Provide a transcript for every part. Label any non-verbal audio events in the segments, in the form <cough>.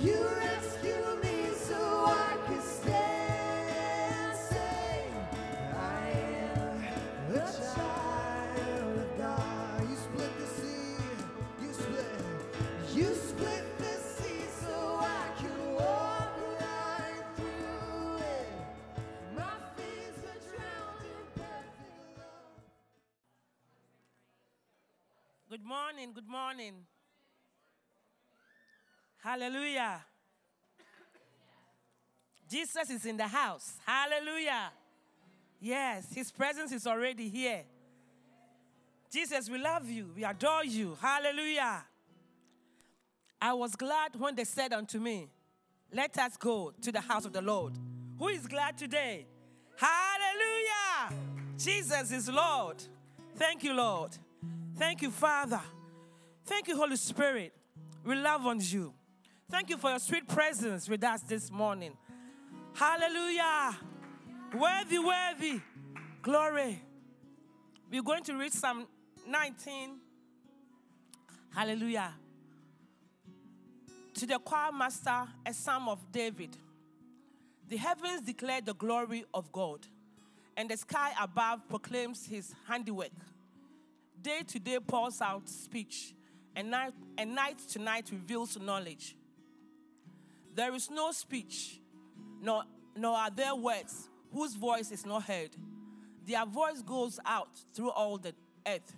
You Hallelujah. Jesus is in the house. Hallelujah. Yes, his presence is already here. Jesus, we love you. We adore you. Hallelujah. I was glad when they said unto me, Let us go to the house of the Lord. Who is glad today? Hallelujah. Jesus is Lord. Thank you, Lord. Thank you, Father. Thank you, Holy Spirit. We love on you. Thank you for your sweet presence with us this morning. Hallelujah. Worthy, worthy. Glory. We're going to read Psalm 19. Hallelujah. To the choir master, a psalm of David. The heavens declare the glory of God, and the sky above proclaims his handiwork. Day to day pours out speech, and night, and night to night reveals knowledge. There is no speech, nor, nor are there words whose voice is not heard. Their voice goes out through all the earth,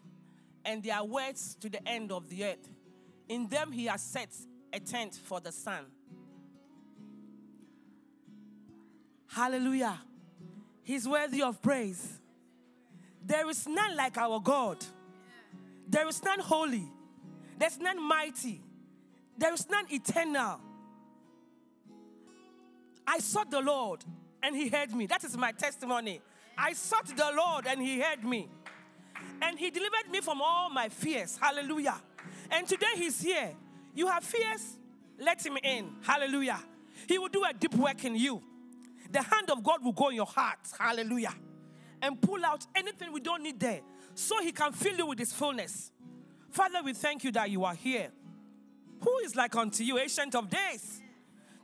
and their words to the end of the earth. In them he has set a tent for the sun. Hallelujah. He's worthy of praise. There is none like our God. There is none holy. There's none mighty. There is none eternal. I sought the Lord and he heard me. That is my testimony. I sought the Lord and he heard me. And he delivered me from all my fears. Hallelujah. And today he's here. You have fears? Let him in. Hallelujah. He will do a deep work in you. The hand of God will go in your heart. Hallelujah. And pull out anything we don't need there so he can fill you with his fullness. Father, we thank you that you are here. Who is like unto you, ancient of days?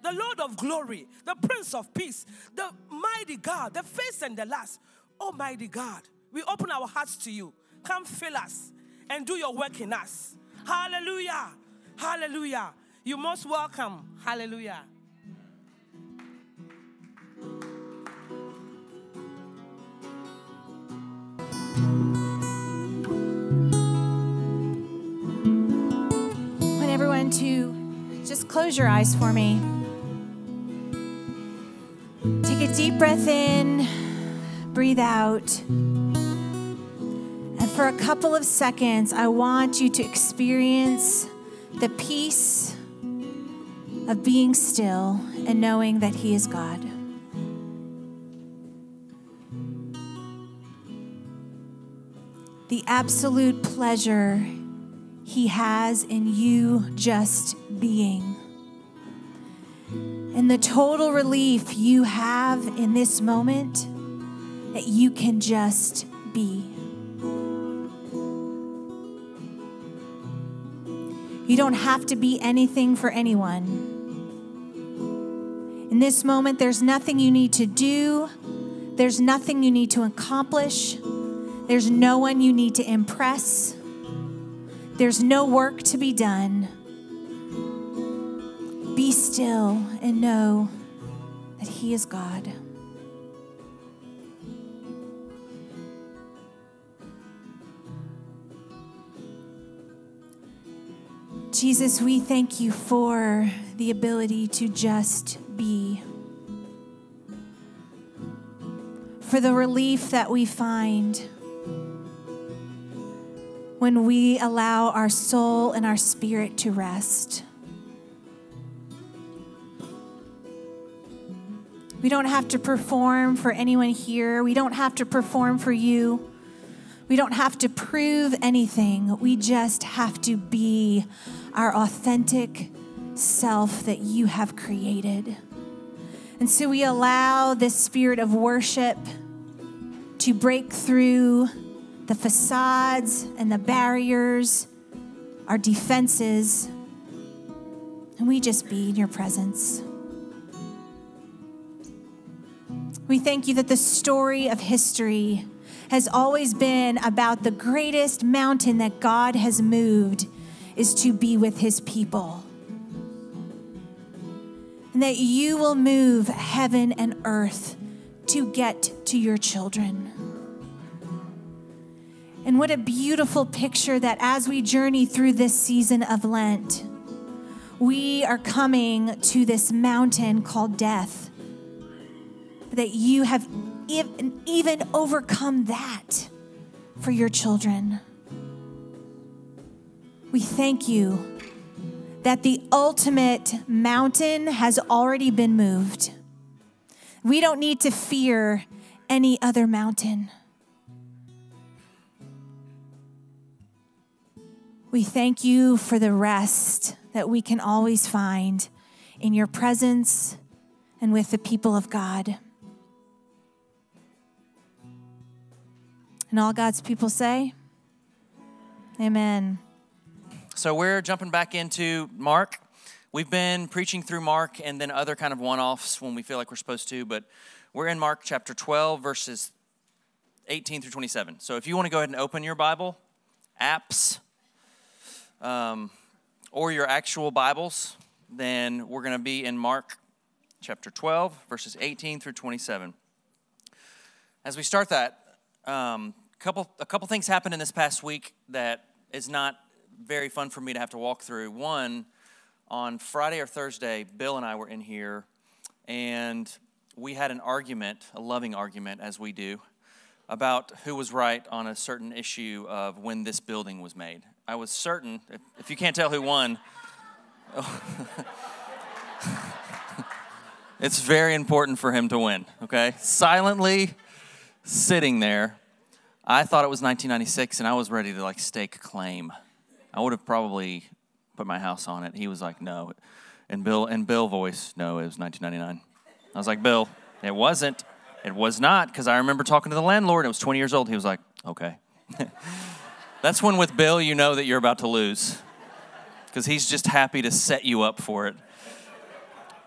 The Lord of glory, the Prince of peace, the mighty God, the first and the last. Almighty God, we open our hearts to you. Come fill us and do your work in us. Hallelujah. Hallelujah. You're most welcome. Hallelujah. Want everyone to just close your eyes for me. Deep breath in, breathe out. And for a couple of seconds, I want you to experience the peace of being still and knowing that He is God. The absolute pleasure He has in you just being. And the total relief you have in this moment that you can just be. You don't have to be anything for anyone. In this moment, there's nothing you need to do, there's nothing you need to accomplish, there's no one you need to impress. There's no work to be done. Still and know that He is God. Jesus, we thank you for the ability to just be. For the relief that we find when we allow our soul and our spirit to rest. We don't have to perform for anyone here. We don't have to perform for you. We don't have to prove anything. We just have to be our authentic self that you have created. And so we allow this spirit of worship to break through the facades and the barriers, our defenses, and we just be in your presence. We thank you that the story of history has always been about the greatest mountain that God has moved is to be with his people. And that you will move heaven and earth to get to your children. And what a beautiful picture that as we journey through this season of Lent, we are coming to this mountain called death. That you have even overcome that for your children. We thank you that the ultimate mountain has already been moved. We don't need to fear any other mountain. We thank you for the rest that we can always find in your presence and with the people of God. And all God's people say, Amen. So we're jumping back into Mark. We've been preaching through Mark and then other kind of one offs when we feel like we're supposed to, but we're in Mark chapter 12, verses 18 through 27. So if you want to go ahead and open your Bible, apps, um, or your actual Bibles, then we're going to be in Mark chapter 12, verses 18 through 27. As we start that, um, couple a couple things happened in this past week that is not very fun for me to have to walk through. One, on Friday or Thursday, Bill and I were in here, and we had an argument, a loving argument, as we do, about who was right on a certain issue of when this building was made. I was certain, if, if you can't tell who won, <laughs> it's very important for him to win, okay? Silently sitting there I thought it was 1996, and I was ready to like stake claim. I would have probably put my house on it. He was like, "No," and Bill and Bill voice, "No, it was 1999." I was like, "Bill, it wasn't. It was not," because I remember talking to the landlord. It was 20 years old. He was like, "Okay." <laughs> That's when with Bill, you know that you're about to lose, because he's just happy to set you up for it.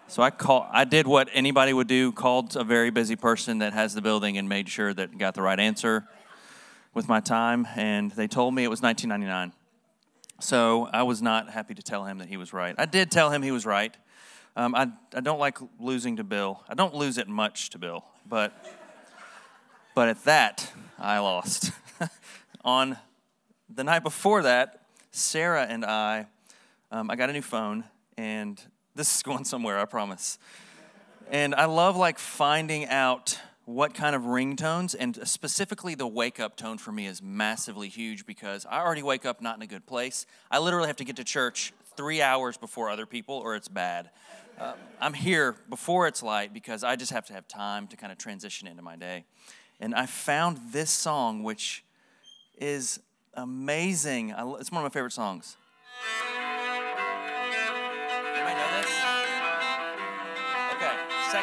So I call, I did what anybody would do, called a very busy person that has the building and made sure that got the right answer with my time, and they told me it was 1999. So I was not happy to tell him that he was right. I did tell him he was right. Um, I, I don't like losing to Bill. I don't lose it much to Bill, but but at that I lost. <laughs> On the night before that, Sarah and I, um, I got a new phone, and this is going somewhere, I promise. And I love like finding out what kind of ringtones, and specifically the wake up tone for me is massively huge because I already wake up not in a good place. I literally have to get to church three hours before other people, or it's bad. Uh, I'm here before it's light because I just have to have time to kind of transition into my day. And I found this song, which is amazing. it's one of my favorite songs.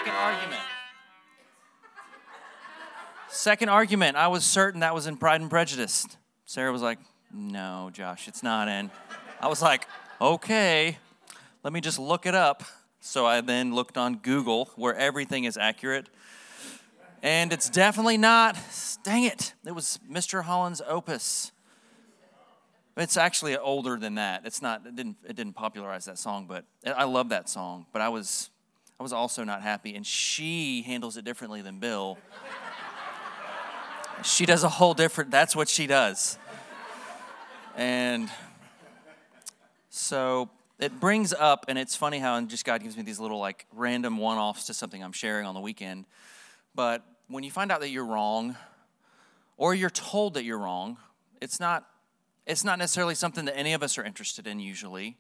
Second argument. Second argument, I was certain that was in Pride and Prejudice. Sarah was like, No, Josh, it's not in. I was like, Okay, let me just look it up. So I then looked on Google where everything is accurate. And it's definitely not. Dang it. It was Mr. Holland's opus. It's actually older than that. It's not. It didn't. It didn't popularize that song, but I love that song. But I was, I was also not happy, and she handles it differently than Bill. she does a whole different. That's what she does. And so it brings up, and it's funny how just God gives me these little like random one-offs to something I'm sharing on the weekend. But when you find out that you're wrong, or you're told that you're wrong, it's not it's not necessarily something that any of us are interested in usually.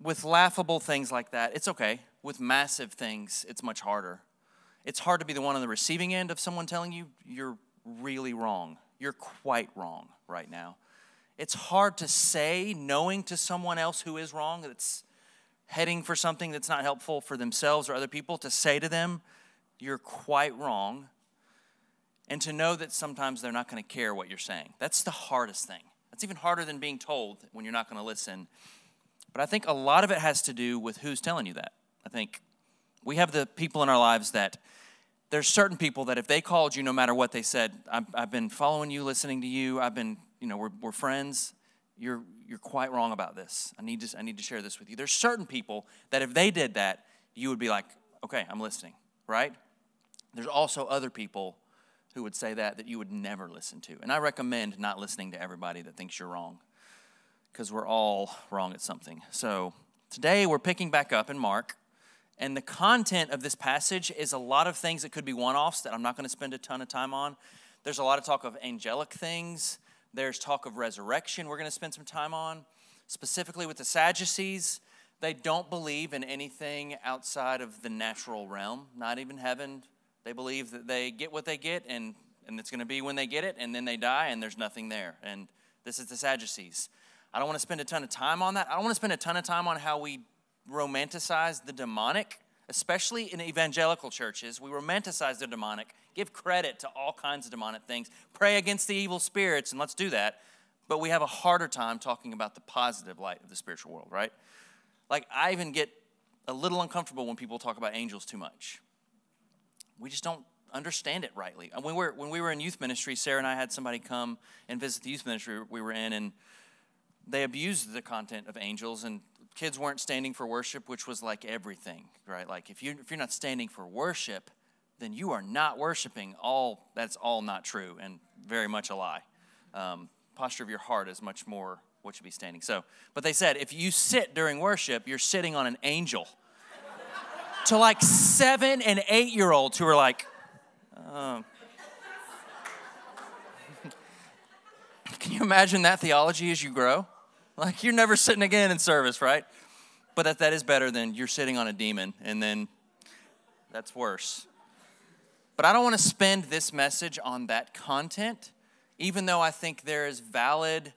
With laughable things like that, it's okay. With massive things, it's much harder. It's hard to be the one on the receiving end of someone telling you you're really wrong. You're quite wrong right now. It's hard to say, knowing to someone else who is wrong, that's heading for something that's not helpful for themselves or other people, to say to them, You're quite wrong and to know that sometimes they're not going to care what you're saying. That's the hardest thing. That's even harder than being told when you're not going to listen. But I think a lot of it has to do with who's telling you that. I think we have the people in our lives that there's certain people that if they called you, no matter what they said, I've, I've been following you, listening to you, I've been, you know, we're, we're friends. You're, you're quite wrong about this. I need, to, I need to share this with you. There's certain people that if they did that, you would be like, okay, I'm listening, right? There's also other people who would say that that you would never listen to. And I recommend not listening to everybody that thinks you're wrong because we're all wrong at something. So today we're picking back up in Mark. And the content of this passage is a lot of things that could be one offs that I'm not going to spend a ton of time on. There's a lot of talk of angelic things, there's talk of resurrection we're going to spend some time on. Specifically with the Sadducees, they don't believe in anything outside of the natural realm, not even heaven, they believe that they get what they get and, and it's going to be when they get it, and then they die and there's nothing there. And this is the Sadducees. I don't want to spend a ton of time on that. I don't want to spend a ton of time on how we romanticize the demonic, especially in evangelical churches. We romanticize the demonic, give credit to all kinds of demonic things, pray against the evil spirits, and let's do that. But we have a harder time talking about the positive light of the spiritual world, right? Like, I even get a little uncomfortable when people talk about angels too much we just don't understand it rightly. When we, were, when we were in youth ministry, Sarah and I had somebody come and visit the youth ministry we were in, and they abused the content of angels, and kids weren't standing for worship, which was like everything, right? Like if you if you're not standing for worship, then you are not worshiping. All that's all not true, and very much a lie. Um, posture of your heart is much more what should be standing. So, but they said if you sit during worship, you're sitting on an angel <laughs> to like seven and eight year olds who are like, um. <laughs> can you imagine that theology as you grow? Like, you're never sitting again in service, right? But that, that is better than you're sitting on a demon, and then that's worse. But I don't want to spend this message on that content, even though I think there is valid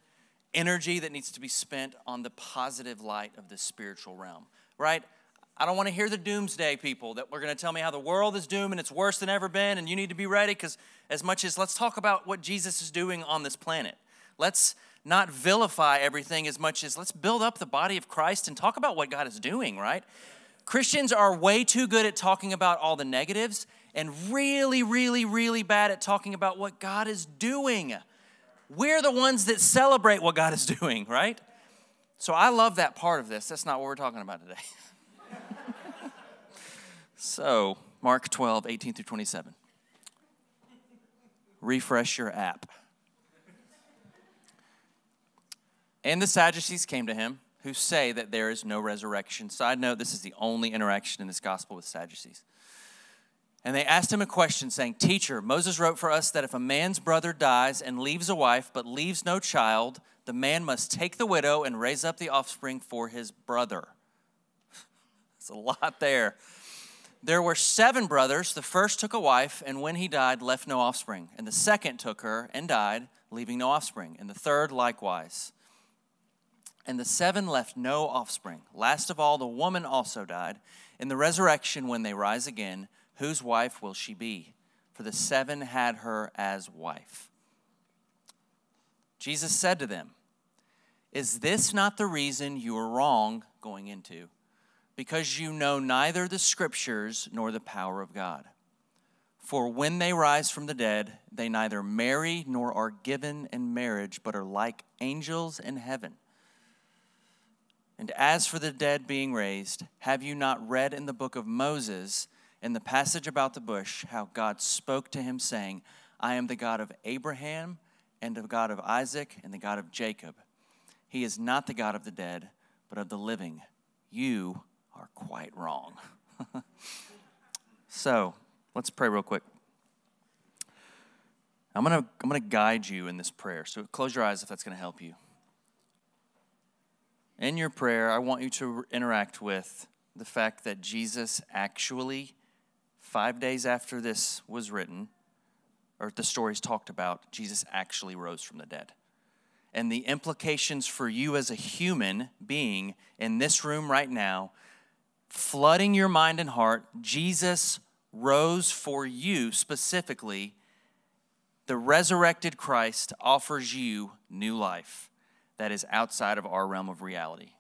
energy that needs to be spent on the positive light of the spiritual realm, right? I don't want to hear the doomsday people that we're going to tell me how the world is doomed and it's worse than ever been and you need to be ready because as much as let's talk about what Jesus is doing on this planet. Let's not vilify everything as much as let's build up the body of Christ and talk about what God is doing, right? Christians are way too good at talking about all the negatives and really, really, really bad at talking about what God is doing. We're the ones that celebrate what God is <laughs> doing, right? So I love that part of this. That's not what we're talking about today. <laughs> So, Mark 12, 18 through 27. Refresh your app. And the Sadducees came to him, who say that there is no resurrection. Side note, this is the only interaction in this gospel with Sadducees. And they asked him a question, saying, Teacher, Moses wrote for us that if a man's brother dies and leaves a wife but leaves no child, the man must take the widow and raise up the offspring for his brother. <laughs> It's a lot there. There were seven brothers. The first took a wife, and when he died, left no offspring. And the second took her and died, leaving no offspring. And the third likewise. And the seven left no offspring. Last of all, the woman also died. In the resurrection, when they rise again, whose wife will she be? For the seven had her as wife. Jesus said to them, Is this not the reason you are wrong going into? because you know neither the scriptures nor the power of God. For when they rise from the dead, they neither marry nor are given in marriage, but are like angels in heaven. And as for the dead being raised, have you not read in the book of Moses, in the passage about the bush, how God spoke to him, saying, I am the God of Abraham, and the God of Isaac, and the God of Jacob. He is not the God of the dead, but of the living. You are quite wrong. <laughs> so, let's pray real quick. I'm going to I'm going to guide you in this prayer. So, close your eyes if that's going to help you. In your prayer, I want you to interact with the fact that Jesus actually, five days after this was written, or the stories talked about, Jesus actually rose from the dead. And the implications for you as a human being in this room right now, flooding your mind and heart, Jesus rose for you specifically. The resurrected Christ offers you new life that is outside of our realm of reality,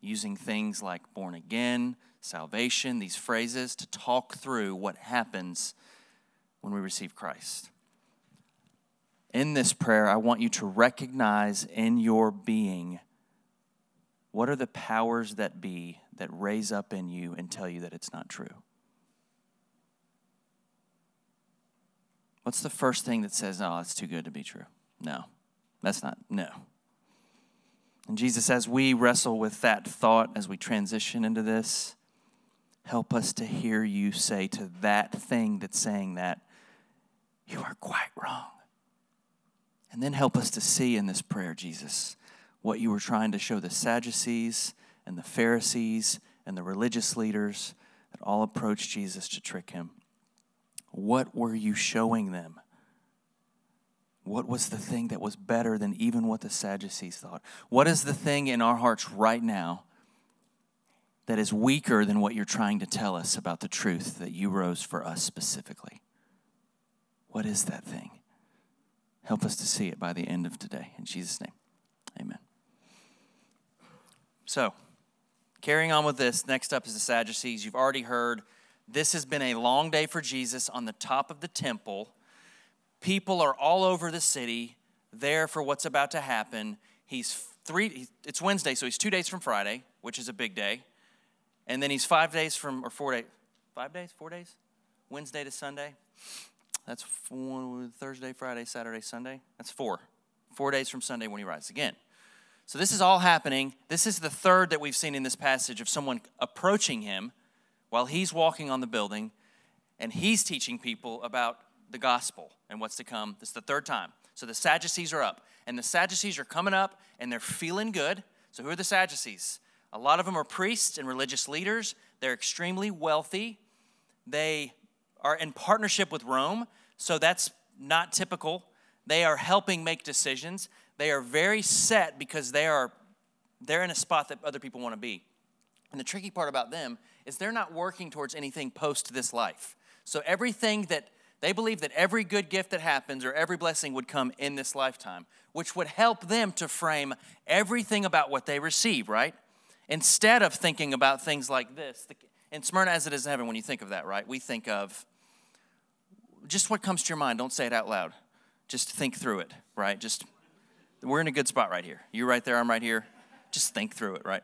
using things like born again, salvation, these phrases to talk through what happens when we receive Christ. In this prayer, I want you to recognize in your being what are the powers that be that raise up in you and tell you that it's not true. What's the first thing that says, oh, it's too good to be true? No, that's not, no. And Jesus, as we wrestle with that thought, as we transition into this, help us to hear you say to that thing that's saying that, you are quite wrong. And then help us to see in this prayer, Jesus, what you were trying to show the Sadducees and the Pharisees and the religious leaders that all approached Jesus to trick him. What were you showing them? What was the thing that was better than even what the Sadducees thought? What is the thing in our hearts right now that is weaker than what you're trying to tell us about the truth that you rose for us specifically? What is that thing? Help us to see it by the end of today. In Jesus' name, amen. So, carrying on with this, next up is the Sadducees. You've already heard this has been a long day for Jesus on the top of the temple People are all over the city there for what's about to happen. He's three, it's Wednesday, so he's two days from Friday, which is a big day. And then he's five days from, or four days, five days, four days? Wednesday to Sunday. That's Thursday, Friday, Saturday, Sunday. That's four. Four days from Sunday when he rises again. So this is all happening. This is the third that we've seen in this passage of someone approaching him while he's walking on the building and he's teaching people about the gospel and what's to come. This is the third time. So the Sadducees are up, and the Sadducees are coming up and they're feeling good. So, who are the Sadducees? A lot of them are priests and religious leaders. They're extremely wealthy. They are in partnership with Rome, so that's not typical. They are helping make decisions. They are very set because they are they're in a spot that other people want to be. And the tricky part about them is they're not working towards anything post this life. So everything that they believe that every good gift that happens or every blessing would come in this lifetime, which would help them to frame everything about what they receive, right? Instead of thinking about things like this. In Smyrna as it is in heaven, when you think of that, right? We think of just what comes to your mind. Don't say it out loud. Just think through it, right? Just, we're in a good spot right here. You right there, I'm right here. Just think through it, right?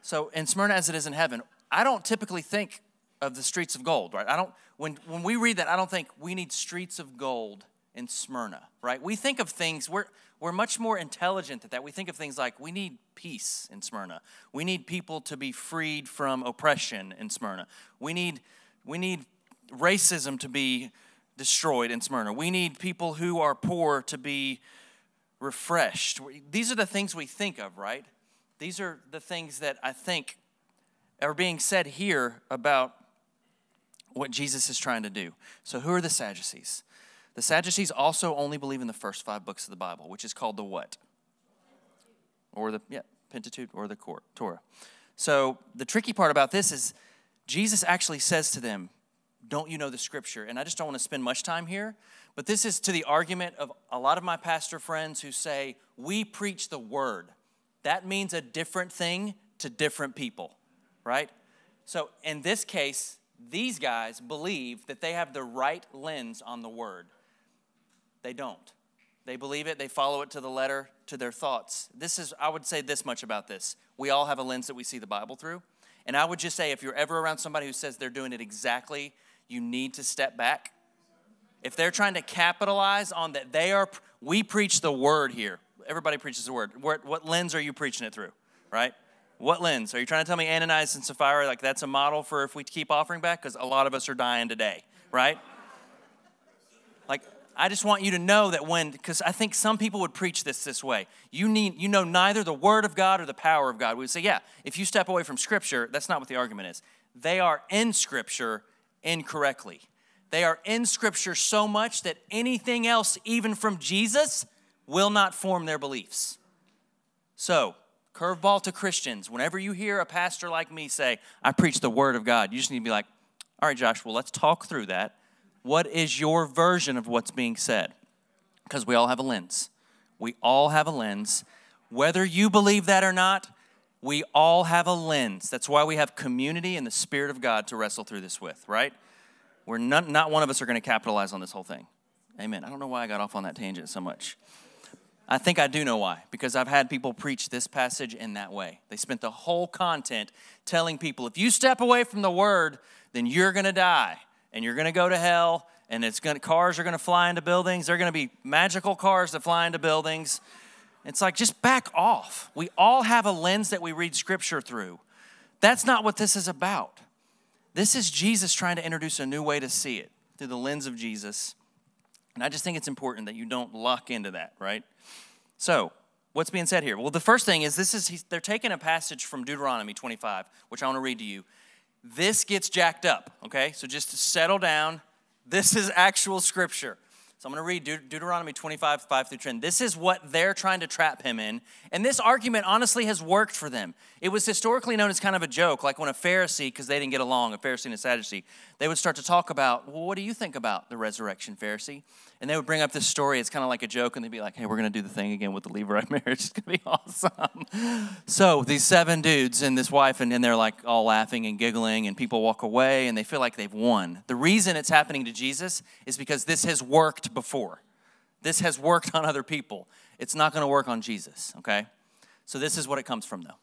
So in Smyrna as it is in heaven, I don't typically think of the streets of gold, right? I don't when when we read that, I don't think we need streets of gold in Smyrna, right? We think of things we're we're much more intelligent at that. We think of things like we need peace in Smyrna. We need people to be freed from oppression in Smyrna. We need we need racism to be destroyed in Smyrna. We need people who are poor to be refreshed. These are the things we think of, right? These are the things that I think are being said here about what Jesus is trying to do. So, who are the Sadducees? The Sadducees also only believe in the first five books of the Bible, which is called the what? Or the, yeah, Pentateuch or the Torah. So, the tricky part about this is Jesus actually says to them, Don't you know the scripture? And I just don't want to spend much time here, but this is to the argument of a lot of my pastor friends who say, We preach the word. That means a different thing to different people, right? So, in this case, These guys believe that they have the right lens on the word. They don't. They believe it, they follow it to the letter, to their thoughts. This is, I would say this much about this. We all have a lens that we see the Bible through. And I would just say if you're ever around somebody who says they're doing it exactly, you need to step back. If they're trying to capitalize on that, they are, we preach the word here. Everybody preaches the word. What, what lens are you preaching it through, right? What lens? Are you trying to tell me Ananias and Sapphira, like that's a model for if we keep offering back? Because a lot of us are dying today, right? Like, I just want you to know that when, because I think some people would preach this this way. You need, you know, neither the word of God or the power of God. We would say, yeah, if you step away from Scripture, that's not what the argument is. They are in Scripture incorrectly. They are in Scripture so much that anything else, even from Jesus, will not form their beliefs. So, curveball to Christians whenever you hear a pastor like me say, I preach the Word of God, you just need to be like, all right, Josh, well, let's talk through that what is your version of what's being said? Because we all have a lens. We all have a lens. Whether you believe that or not, we all have a lens. That's why we have community and the Spirit of God to wrestle through this with, right? We're not, not one of us are going to capitalize on this whole thing. Amen. I don't know why I got off on that tangent so much. I think I do know why, because I've had people preach this passage in that way. They spent the whole content telling people if you step away from the word, then you're going to die and you're going to go to hell and it's going to, cars are going to fly into buildings. They're going to be magical cars that fly into buildings. It's like just back off. We all have a lens that we read scripture through. That's not what this is about. This is jesus trying to introduce a new way to see it through the lens of jesus and i just think it's important that you don't lock into that right so what's being said here well the first thing is this is they're taking a passage from deuteronomy 25 which i want to read to you this gets jacked up, okay? So just settle down. This is actual scripture. So I'm going to read Deut- Deuteronomy 25, 5 through 10. This is what they're trying to trap him in. And this argument honestly has worked for them. It was historically known as kind of a joke, like when a Pharisee, because they didn't get along, a Pharisee and a Sadducee, they would start to talk about, well, what do you think about the resurrection, Pharisee? And they would bring up this story. It's kind of like a joke, and they'd be like, hey, we're going to do the thing again with the Levirate <laughs> marriage. It's going to be awesome. so these seven dudes and this wife, and then they're like all laughing and giggling, and people walk away, and they feel like they've won. The reason it's happening to Jesus is because this has worked before. This has worked on other people. It's not going to work on Jesus, okay? So this is what it comes from, though.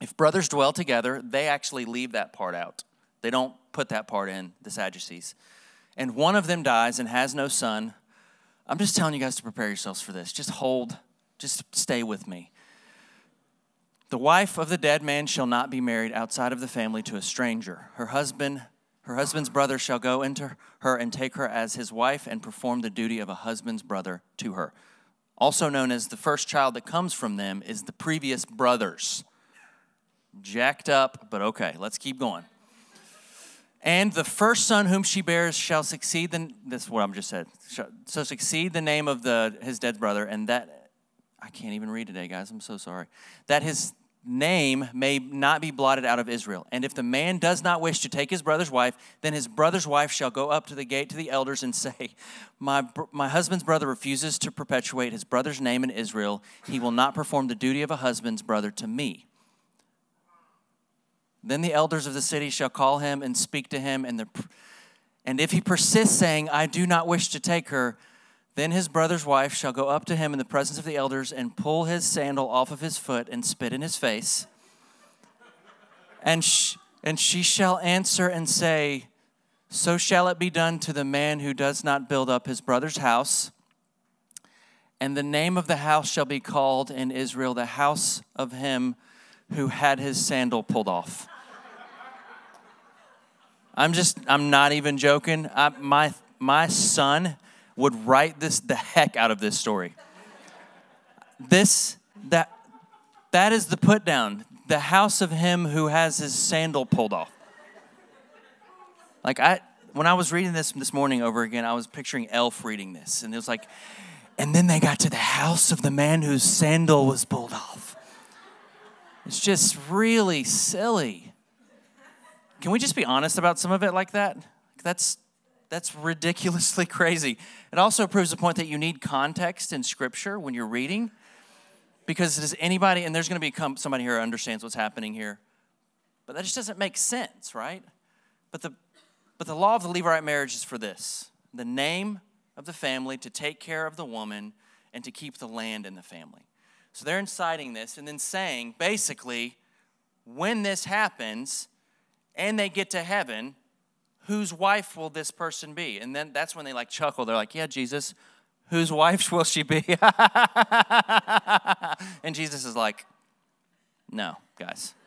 If brothers dwell together, they actually leave that part out. They don't put that part in, the Sadducees. And one of them dies and has no son. I'm just telling you guys to prepare yourselves for this. Just hold, just stay with me. The wife of the dead man shall not be married outside of the family to a stranger. Her husband, her husband's brother shall go into her and take her as his wife and perform the duty of a husband's brother to her. Also known as the first child that comes from them is the previous brothers jacked up, but okay, let's keep going. And the first son whom she bears shall succeed the this is what I'm just said. So succeed the name of the his dead brother, and that I can't even read today, guys. I'm so sorry. That his name may not be blotted out of Israel. And if the man does not wish to take his brother's wife, then his brother's wife shall go up to the gate to the elders and <laughs> say, My, my husband's brother refuses to perpetuate his brother's name in Israel. He will not perform the duty of a husband's brother to me. Then the elders of the city shall call him and speak to him, and, the, and if he persists, saying, I do not wish to take her, then his brother's wife shall go up to him in the presence of the elders and pull his sandal off of his foot and spit in his face. And, sh- and she shall answer and say, So shall it be done to the man who does not build up his brother's house. And the name of the house shall be called in Israel the house of him who had his sandal pulled off. I'm just, I'm not even joking. I, my, my son would write this the heck out of this story. This, that, that is the put down. The house of him who has his sandal pulled off. Like I, when I was reading this this morning over again, I was picturing Elf reading this, and it was like, and then they got to the house of the man whose sandal was pulled off. It's just really silly. Can we just be honest about some of it like that? That's that's ridiculously <laughs> crazy. It also proves the point that you need context in scripture when you're reading. Because does anybody, and there's going to be somebody here who understands what's happening here, but that just doesn't make sense, right? But the But the law of the Levirate marriage is for this the name of the family to take care of the woman and to keep the land in the family. So they're inciting this and then saying, basically, when this happens and they get to heaven, whose wife will this person be? And then that's when they like chuckle. They're like, yeah, Jesus, whose wife <laughs> will she be? <laughs> and Jesus is like, no, guys. <laughs>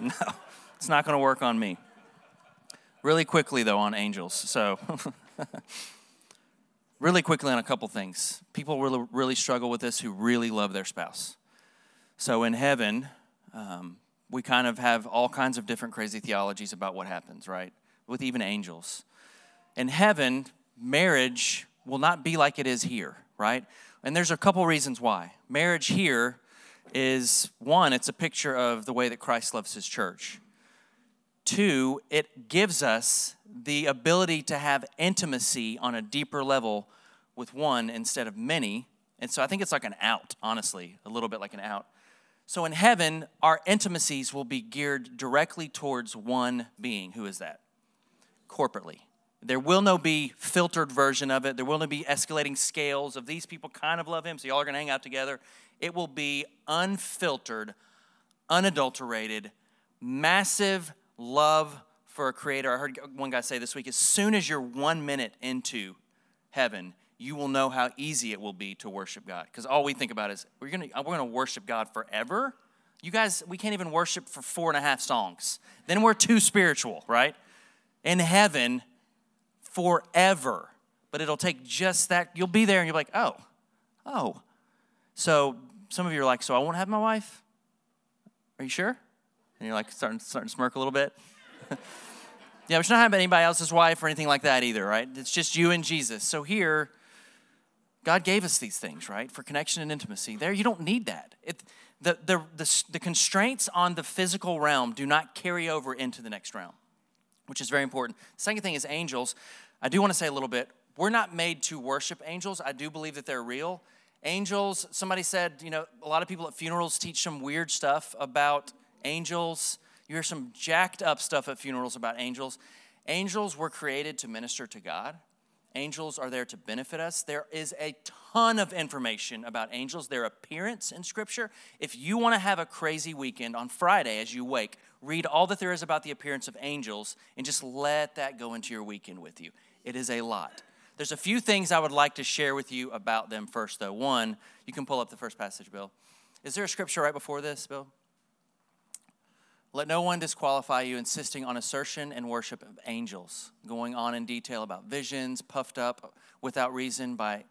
No, it's not going to work on me. Really quickly, though, on angels. So, really quickly on a couple things. People really, really struggle with this who really love their spouse. So, in heaven, um, we kind of have all kinds of different crazy theologies about what happens, right? With even angels. In heaven, marriage will not be like it is here, right? And there's a couple reasons why. Marriage here is one, it's a picture of the way that Christ loves his church. Two, it gives us the ability to have intimacy on a deeper level with one instead of many. And so I think it's like an out, honestly, a little bit like an out. So in heaven, our intimacies will be geared directly towards one being. Who is that? Corporately. There will no be filtered version of it. There will no be escalating scales of these people kind of love him, so y'all are going to hang out together. It will be unfiltered, unadulterated, massive love for a creator. I heard one guy say this week as soon as you're one minute into heaven, you will know how easy it will be to worship God. Because all we think about is we're gonna we're gonna worship God forever. You guys, we can't even worship for four and a half songs. Then we're too spiritual, right? In heaven, forever. But it'll take just that. You'll be there and you're like, oh, oh. So some of you are like, so I won't have my wife? Are you sure? And you're like starting, starting to smirk a little bit. <laughs> yeah, but you're not having anybody else's wife or anything like that either, right? It's just you and Jesus. So here, God gave us these things, right? For connection and intimacy. There, you don't need that. It, the, the, the, the constraints on the physical realm do not carry over into the next realm, which is very important. Second thing is angels. I do want to say a little bit. We're not made to worship angels. I do believe that they're real. Angels, somebody said, you know, a lot of people at funerals teach some weird stuff about angels. You hear some jacked up stuff at funerals about angels. Angels were created to minister to God. Angels are there to benefit us. There is a ton of information about angels, their appearance in Scripture. If you want to have a crazy weekend on Friday as you wake, read all that there is about the appearance of angels and just let that go into your weekend with you. It is a lot. There's a few things I would like to share with you about them first, though. One, you can pull up the first passage, Bill. Is there a scripture right before this, Bill? Let no one disqualify you, insisting on assertion and worship of angels, going on in detail about visions, puffed up without reason by,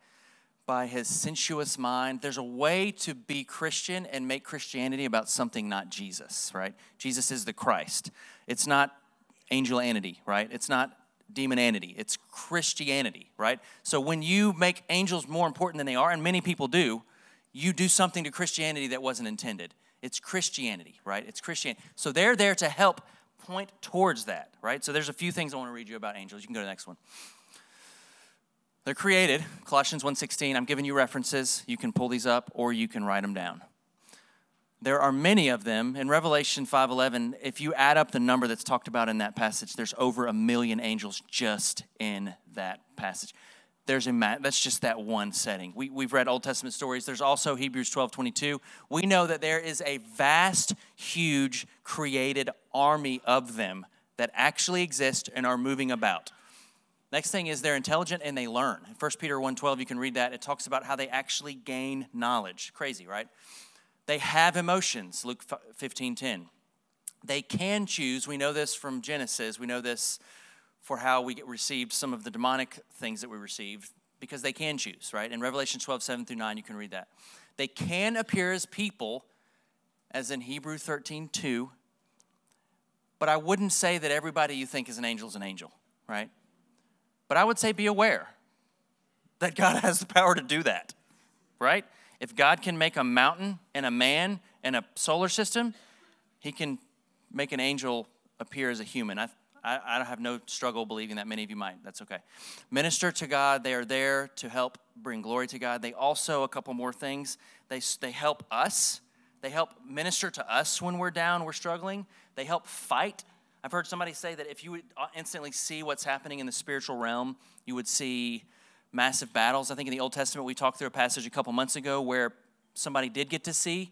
by his sensuous mind. There's a way to be Christian and make Christianity about something not Jesus, right? Jesus is the Christ. It's not angel angelanity, right? It's not demon demonanity. It's Christianity, right? So when you make angels more important than they are, and many people do, you do something to Christianity that wasn't intended. It's Christianity, right? It's Christianity. So they're there to help point towards that, right? So there's a few things I want to read you about angels. You can go to the next one. They're created, Colossians 1:16. I'm giving you references. You can pull these up or you can write them down. There are many of them. In Revelation 5:11, if you add up the number that's talked about in that passage, there's over a million angels just in that passage there's a that's just that one setting. We, we've read Old Testament stories. There's also Hebrews 12 22. We know that there is a vast, huge created army of them that actually exist and are moving about. Next thing is they're intelligent and they learn. In 1 Peter 1:12, you can read that. It talks about how they actually gain knowledge. Crazy, right? They have emotions, Luke 15:10. They can choose. We know this from Genesis. We know this for how we received some of the demonic things that we received because they can choose, right? In Revelation 12, 7 through 9, you can read that. They can appear as people, as in Hebrew 13, 2, but I wouldn't say that everybody you think is an angel is an angel, right? But I would say be aware that God <laughs> has the power to do that, right? If God can make a mountain and a man and a solar system, he can make an angel appear as a human. I I, I don't have no struggle believing that many of you might. That's okay. Minister to God. They are there to help bring glory to God. They also, a couple more things, they, they help us. They help minister to us when we're down, we're struggling. They help fight I've heard somebody say that if you would uh, instantly see what's happening in the spiritual realm, you would see massive battles. I think in the Old Testament, we talked through a passage a couple months ago where somebody did get to see,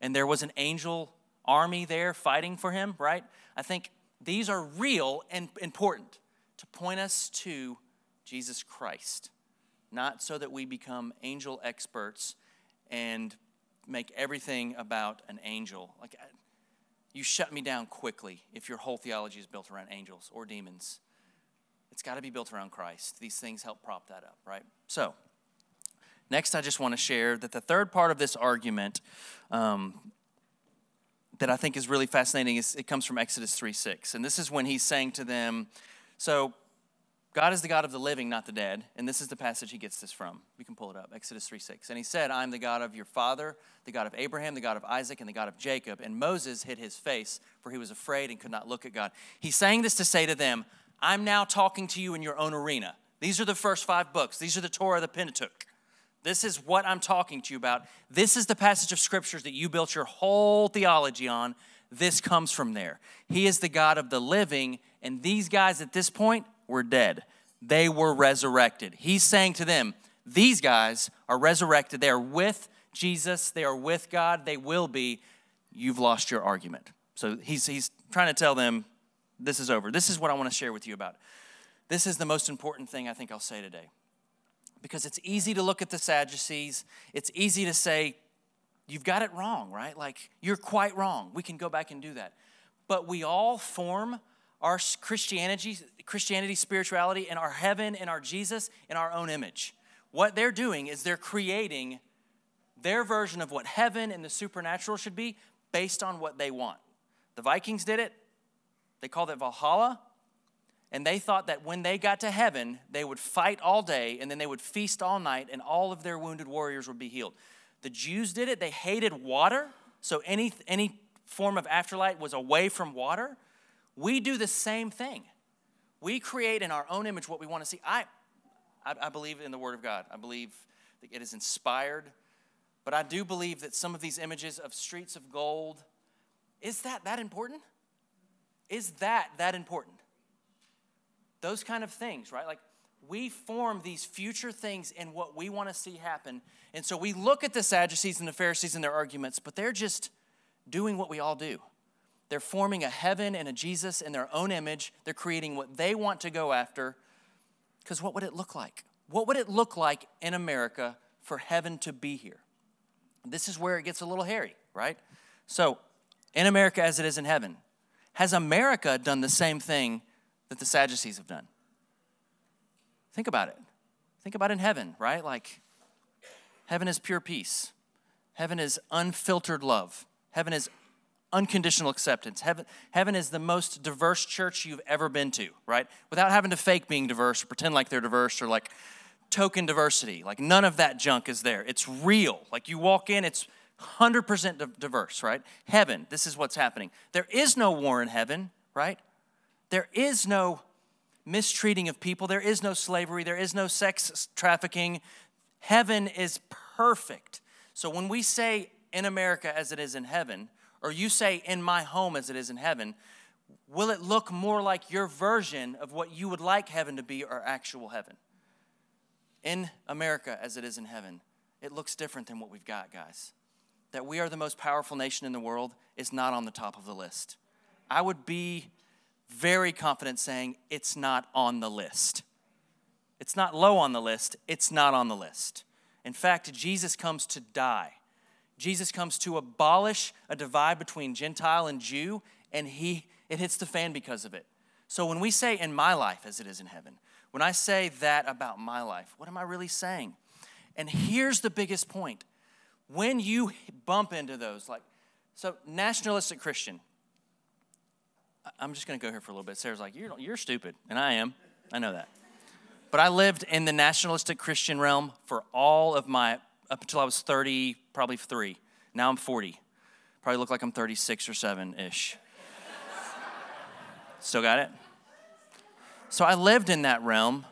and there was an angel army there fighting for him, right? I think these are real and important to point us to Jesus Christ, not so that we become angel experts and make everything about an angel. Like, you shut me down quickly if your whole theology is built around angels or demons. It's got to be built around Christ. These things help prop that up, right? So, next, I just want to share that the third part of this argument um, that I think is really fascinating is it comes from Exodus 3 6. And this is when he's saying to them, So, God is the God of the living, not the dead. And this is the passage he gets this from. You can pull it up Exodus 3 6. And he said, I'm the God of your father, the God of Abraham, the God of Isaac, and the God of Jacob. And Moses hid his face, for he was afraid and could not look at God. He's saying this to say to them, I'm now talking to you in your own arena. These are the first five books, these are the Torah, the Pentateuch. This is what I'm talking to you about. This is the passage of scriptures that you built your whole theology on. This comes from there. He is the God of the living, and these guys at this point were dead. They were resurrected. He's saying to them, These guys are resurrected. They are with Jesus, they are with God, they will be. You've lost your argument. So he's, he's trying to tell them, This is over. This is what I want to share with you about. This is the most important thing I think I'll say today because it's easy to look at the Sadducees. It's easy to say, you've got it wrong, right? Like, you're quite wrong. We can go back and do that. But we all form our Christianity, Christianity, spirituality, and our heaven and our Jesus in our own image. What they're doing is they're creating their version of what heaven and the supernatural should be based on what they want. The Vikings did it. They called it Valhalla and they thought that when they got to heaven, they would fight all day and then they would feast all night and all of their wounded warriors would be healed. The Jews did it. They hated water, so any, any form of afterlife was away from water. We do the same thing. We create in our own image what we want to see. I, I, I believe in the Word of God, I believe that it is inspired, but I do believe that some of these images of streets of gold, is that that important? Is that that important? Those kind of things, right? Like we form these future things in what we want to see happen. And so we look at the Sadducees and the Pharisees and their arguments, but they're just doing what we all do. They're forming a heaven and a Jesus in their own image. They're creating what they want to go after. Because what would it look like? What would it look like in America for heaven to be here? This is where it gets a little hairy, right? So, in America as it is in heaven, has America done the same thing that the Sadducees have done. Think about it. Think about in heaven, right? Like, heaven is pure peace, heaven is unfiltered love, heaven is unconditional acceptance. Heaven, heaven is the most diverse church you've ever been to, right? Without having to fake being diverse or pretend like they're diverse or like token diversity. Like, none of that junk is there. It's real. Like, you walk in, it's 100% diverse, right? Heaven, this is what's happening. There is no war in heaven, right? There is no mistreating of people, there is no slavery, there is no sex trafficking. Heaven is perfect. So when we say in America as it is in heaven, or you say in my home as it is in heaven, will it look more like your version of what you would like heaven to be or actual heaven? In America as it is in heaven, it looks different than what we've got, guys. That we are the most powerful nation in the world is not on the top of the list. I would be very confident saying it's not on the list. It's not low on the list, it's not on the list. In fact, Jesus comes to die. Jesus comes to abolish a divide between Gentile and Jew, and he it hits the fan because of it. So when we say in my life as it is in heaven, when I say that about my life, what am I really saying? And here's the biggest point. When you bump into those, like, so nationalistic Christian, I'm just going to go here for a little bit. Sarah's like, you're, you're stupid. And I am. I know that. But I lived in the nationalistic Christian realm for all of my, up until I was 30, probably three. Now I'm 40. Probably look like I'm 36 or 7 ish. <laughs> Still got it? So I lived in that realm,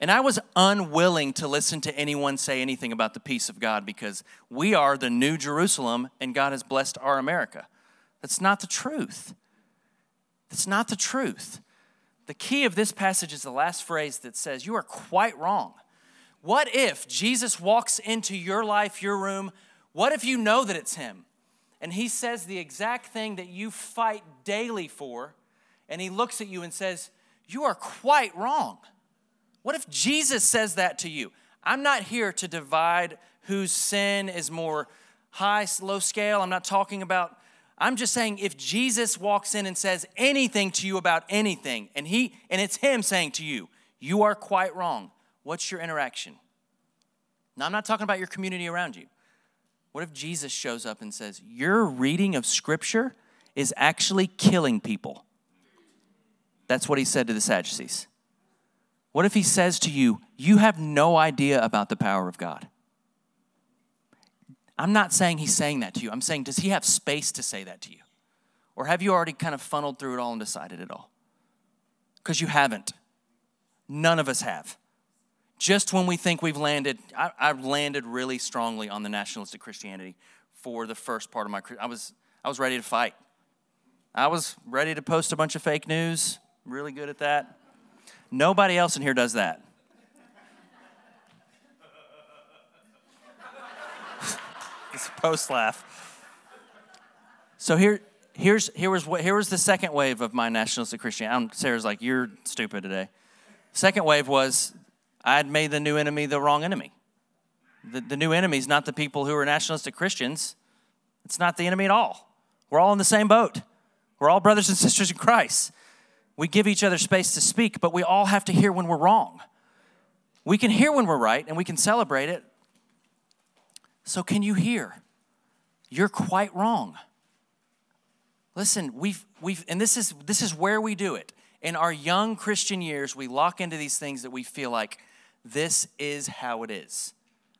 and I was unwilling to listen to anyone say anything about the peace of God because we are the new Jerusalem and God has blessed our America. That's not the truth. That's not the truth. The key of this passage is the last phrase that says, You are quite wrong. What if Jesus walks into your life, your room? What if you know that it's Him? And He says the exact thing that you fight daily for, and He looks at you and says, You are quite wrong. What if Jesus says that to you? I'm not here to divide whose sin is more high, low scale. I'm not talking about, I'm just saying if Jesus walks in and says anything to you about anything, and he and it's him saying to you, you are quite wrong. What's your interaction? Now I'm not talking about your community around you. What if Jesus shows up and says, Your reading of scripture is actually killing people? That's what he said to the Sadducees. What if he says to you, You have no idea about the power of God? I'm not saying he's saying that to you. I'm saying, does he have space to say that to you? Or have you already kind of funneled through it all and decided it all? Because you haven't. None of us have. Just when we think we've landed, I, have landed really strongly on the nationalistic Christianity for the first part of my. I was, I was ready to fight. I was ready to post a bunch of fake news, really good at that. Nobody else in here does that. It's post laugh. So here, here's here was what here was the second wave of my nationalistic Christianity. Sarah's like, "You're stupid today." Second wave was I had made the new enemy the wrong enemy. The, the new enemy is not the people who are nationalistic Christians. It's not the enemy at all. We're all in the same boat. We're all brothers and sisters in Christ. We give each other space to speak, but we all have to hear when we're wrong. We can hear when we're right and we can celebrate it. So, can you hear? You're quite wrong. Listen, we've, we've and this is, this is where we do it. In our young Christian years, we lock into these things that we feel like this is how it is.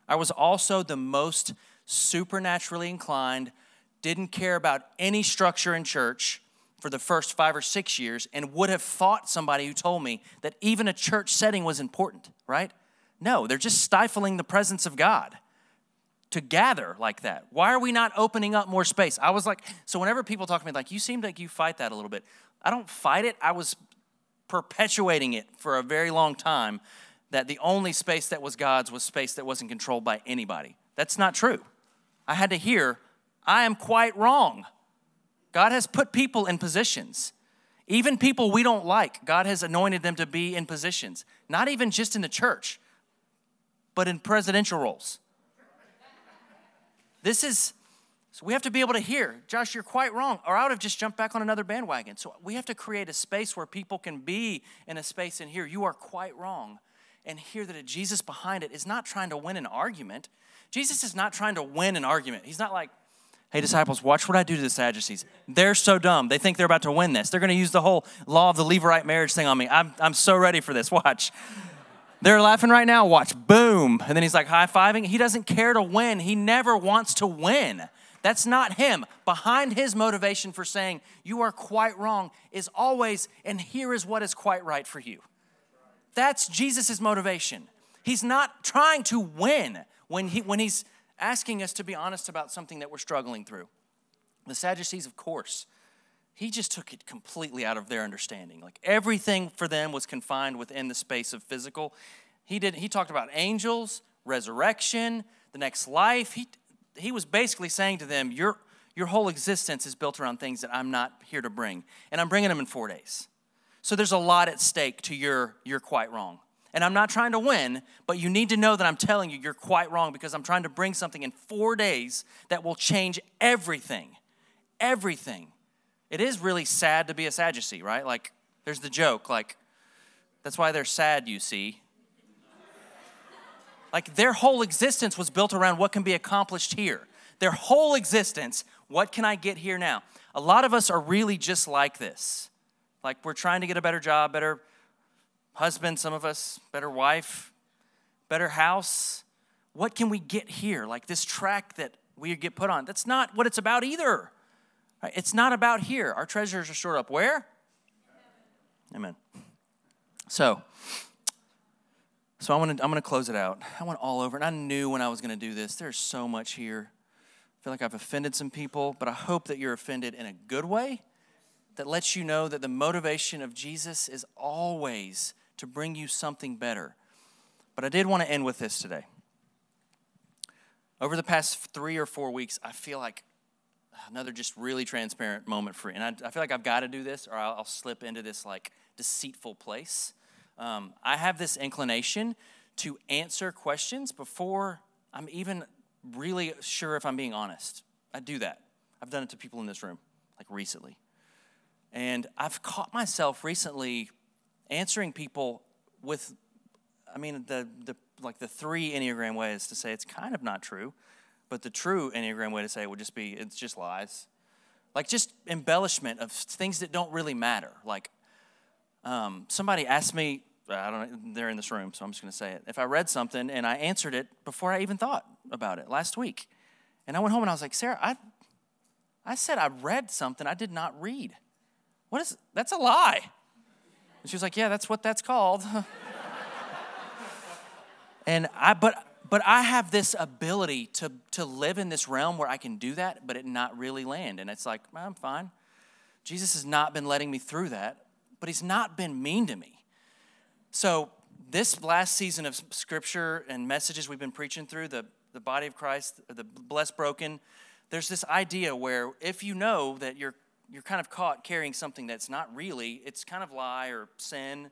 I was also the most supernaturally inclined, didn't care about any structure in church for the first five or six years and would have fought somebody who told me that even a church setting was important, right? No, they're just stifling the presence of God to gather like that. Why are we not opening up more space? I was like, so whenever people talk to me, like, you seem like you fight that a little bit. I don't fight it, I was perpetuating it for a very long time that the only space that was God's was space that wasn't controlled by anybody. That's not true. I had to hear, I am quite wrong. God has put people in positions. Even people we don't like, God has anointed them to be in positions. Not even just in the church, but in presidential roles. This is, so we have to be able to hear, Josh, you're quite wrong, or I would have just jumped back on another bandwagon. So we have to create a space where people can be in a space and hear, you are quite wrong, and hear that a Jesus behind it is not trying to win an argument. Jesus is not trying to win an argument. He's not like, Hey, disciples, watch what I do to the Sadducees. They're so dumb. They think they're about to win this. They're going to use the whole law of the Levirate marriage thing on me. I'm, I'm so ready for this. <laughs> Watch. They're laughing right now. Watch. Boom. And then he's like high fiving. He doesn't care to win. He never wants to win. That's not him. Behind his motivation for saying, you are quite wrong, is always, and here is what is quite right for you. That's Jesus' motivation. He's not trying to win when, he, when he's asking us to be honest about something that we're struggling through. The Sadducees, of course, he just took it completely out of their understanding. Like everything for them was confined within the space of physical. He did he talked about angels, resurrection, the next life. He he was basically saying to them, your your whole existence is built around things that I'm not here to bring, and I'm bringing them in 4 days. So there's a lot at stake to your you're quite wrong. And I'm not trying to win, but you need to know that I'm telling you you're quite wrong because I'm trying to bring something in four days that will change everything. Everything. It is really sad to be a Sadducee, right? Like, there's the joke, like, that's why they're sad, you see. Like, their whole existence was built around what can be accomplished here. Their whole existence, what can I get here now? A lot of us are really just like this. Like, we're trying to get a better job, better husband, some of us, better wife, better house. What can we get here? Like this track that we get put on. That's not what it's about either. It's not about here. Our treasures are stored up where? Amen. So, so I want to I'm to close it out. I went all over, and I knew when I was to do this. There's so much here. I feel like I've offended some people, but I hope that you're offended in a good way that lets you know that the motivation of Jesus is always to bring you something better. But I did want to end with this today. Over the past three or four weeks, I feel like another just really transparent moment for you. And I, I feel like I've got to do this or I'll, I'll, slip into this like deceitful place. Um, I have this inclination to answer questions before I'm even really sure if I'm being honest. I do that. I've done it to people in this room, like recently. And I've caught myself recently answering people with, I mean, the, the like the three Enneagram ways to say it's kind of not true, but the true Enneagram way to say it would just be it's just lies. Like just embellishment of things that don't really matter. Like um, somebody asked me, I don't know, they're in this room, so I'm just going to say it. If I read something and I answered it before I even thought about it last week, and I went home and I was like, Sarah, I, I said I read something I did not read. What is, that's a lie. And she was like, yeah, that's what that's called. <laughs> and I, but, but I have this ability to, to live in this realm where I can do that, but it not really land. And it's like, I'm fine. Jesus has not been letting me through that, but he's not been mean to me. So, this last season of scripture and messages we've been preaching through, the, the body of Christ, the blessed broken, there's this idea where if you know that you're, you're kind of caught carrying something that's not really, it's kind of lie or sin,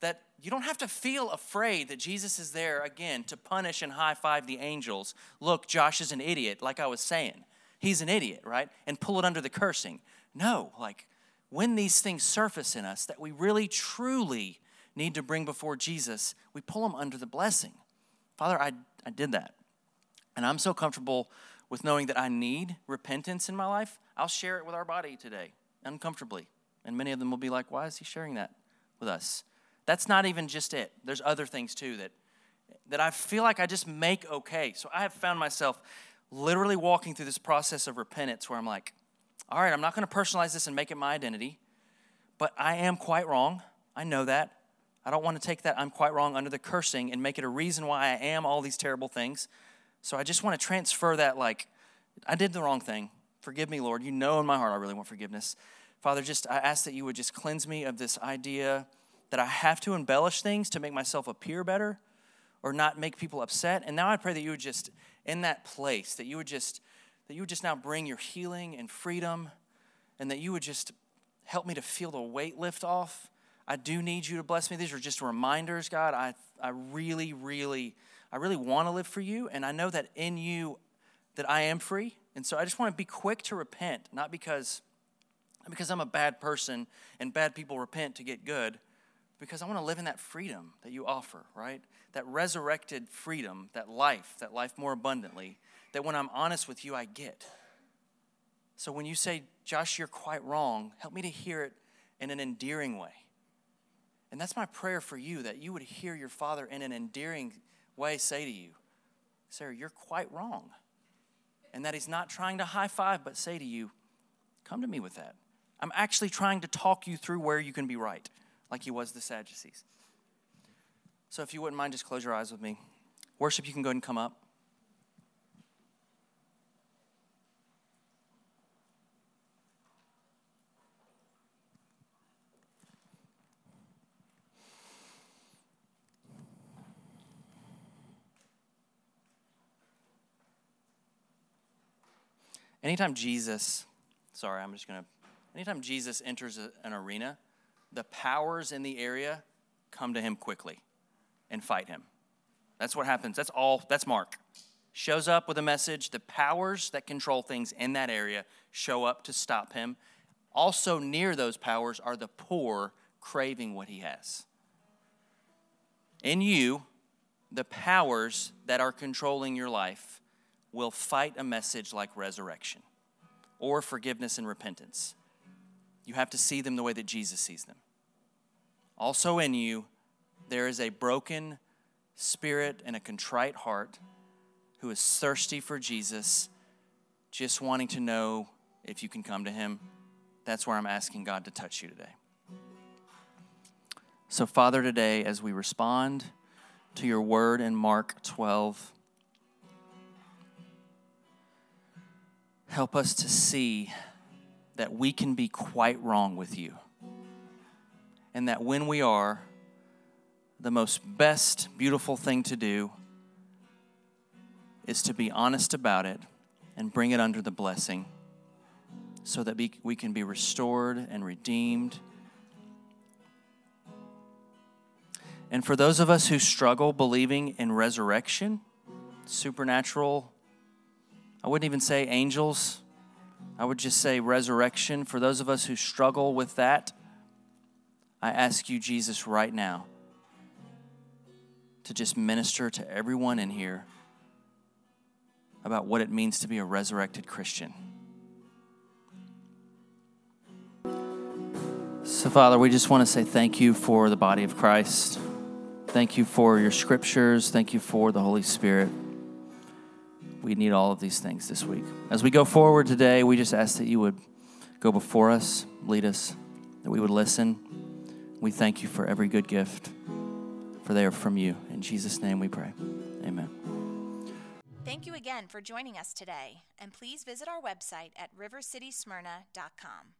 that you don't have to feel afraid that Jesus is there again to punish and high five the angels. Look, Josh is an idiot, like I was saying. He's an idiot, right? And pull it under the cursing. No, like when these things surface in us that we really truly need to bring before Jesus, we pull them under the blessing. Father, I, I did that. And I'm so comfortable with knowing that I need repentance in my life. I'll share it with our body today, uncomfortably. And many of them will be like, why is he sharing that with us? That's not even just it. There's other things too that, that I feel like I just make okay. So I have found myself literally walking through this process of repentance where I'm like, all right, I'm not going to personalize this and make it my identity, but I am quite wrong. I know that. I don't want to take that I'm quite wrong under the cursing and make it a reason why I am all these terrible things. So I just want to transfer that, like, I did the wrong thing. Forgive me, Lord. You know in my heart I really want forgiveness. Father, just I ask that you would just cleanse me of this idea that I have to embellish things to make myself appear better or not make people upset. And now I pray that you would just, in that place, that you would just, that you would just now bring your healing and freedom and that you would just help me to feel the weight lift off I do need you to bless me. These are just reminders, God. I, I really, really, I really want to live for you. And I know that in you that I am free. And so I just want to be quick to repent, not because, because I'm a bad person and bad people repent to get good, because I want to live in that freedom that you offer, right? That resurrected freedom, that life, that life more abundantly, that when I'm honest with you, I get. So when you say, Josh, you're quite wrong, help me to hear it in an endearing way. And that's my prayer for you that you would hear your father in an endearing way say to you, Sarah, you're quite wrong. And that he's not trying to high five, but say to you, come to me with that. I'm actually trying to talk you through where you can be right, like he was the Sadducees. So if you wouldn't mind, just close your eyes with me. Worship, you can go ahead and come up. Anytime Jesus, sorry, I'm just going to, anytime Jesus enters a, an arena, the powers in the area come to him quickly and fight him. That's what happens. That's all, that's Mark. Shows up with a message. The powers that control things in that area show up to stop him. Also, near those powers are the poor craving what he has. In you, the powers that are controlling your life will fight a message like resurrection or forgiveness and repentance. You have to see them the way that Jesus sees them. Also, in you, there is a broken spirit and a contrite heart who is thirsty for Jesus, just wanting to know if you can come to him. That's where I'm asking God to touch you today. So, Father, today, as we respond to your word in Mark 12, Help us to see that we can be quite wrong with you. And that when we are, the most best, beautiful thing to do is to be honest about it and bring it under the blessing so that we, can be restored and redeemed. And for those of us who struggle believing in resurrection, supernatural, I wouldn't even say angels, I would just say resurrection. For those of us who struggle with that, I ask you, Jesus, right now, to just minister to everyone in here about what it means to be a resurrected Christian. So, Father, we just want to say thank you for the body of Christ. Thank you for your scriptures. Thank you for the Holy Spirit. We need all of these things this week. As we go forward today, we just ask that you would go before us, lead us, that we would listen. We thank you for every good gift, for they are from you. In Jesus' name we pray. Amen. Thank you again for joining us today, and please visit our website at rivercitysmyrna.com.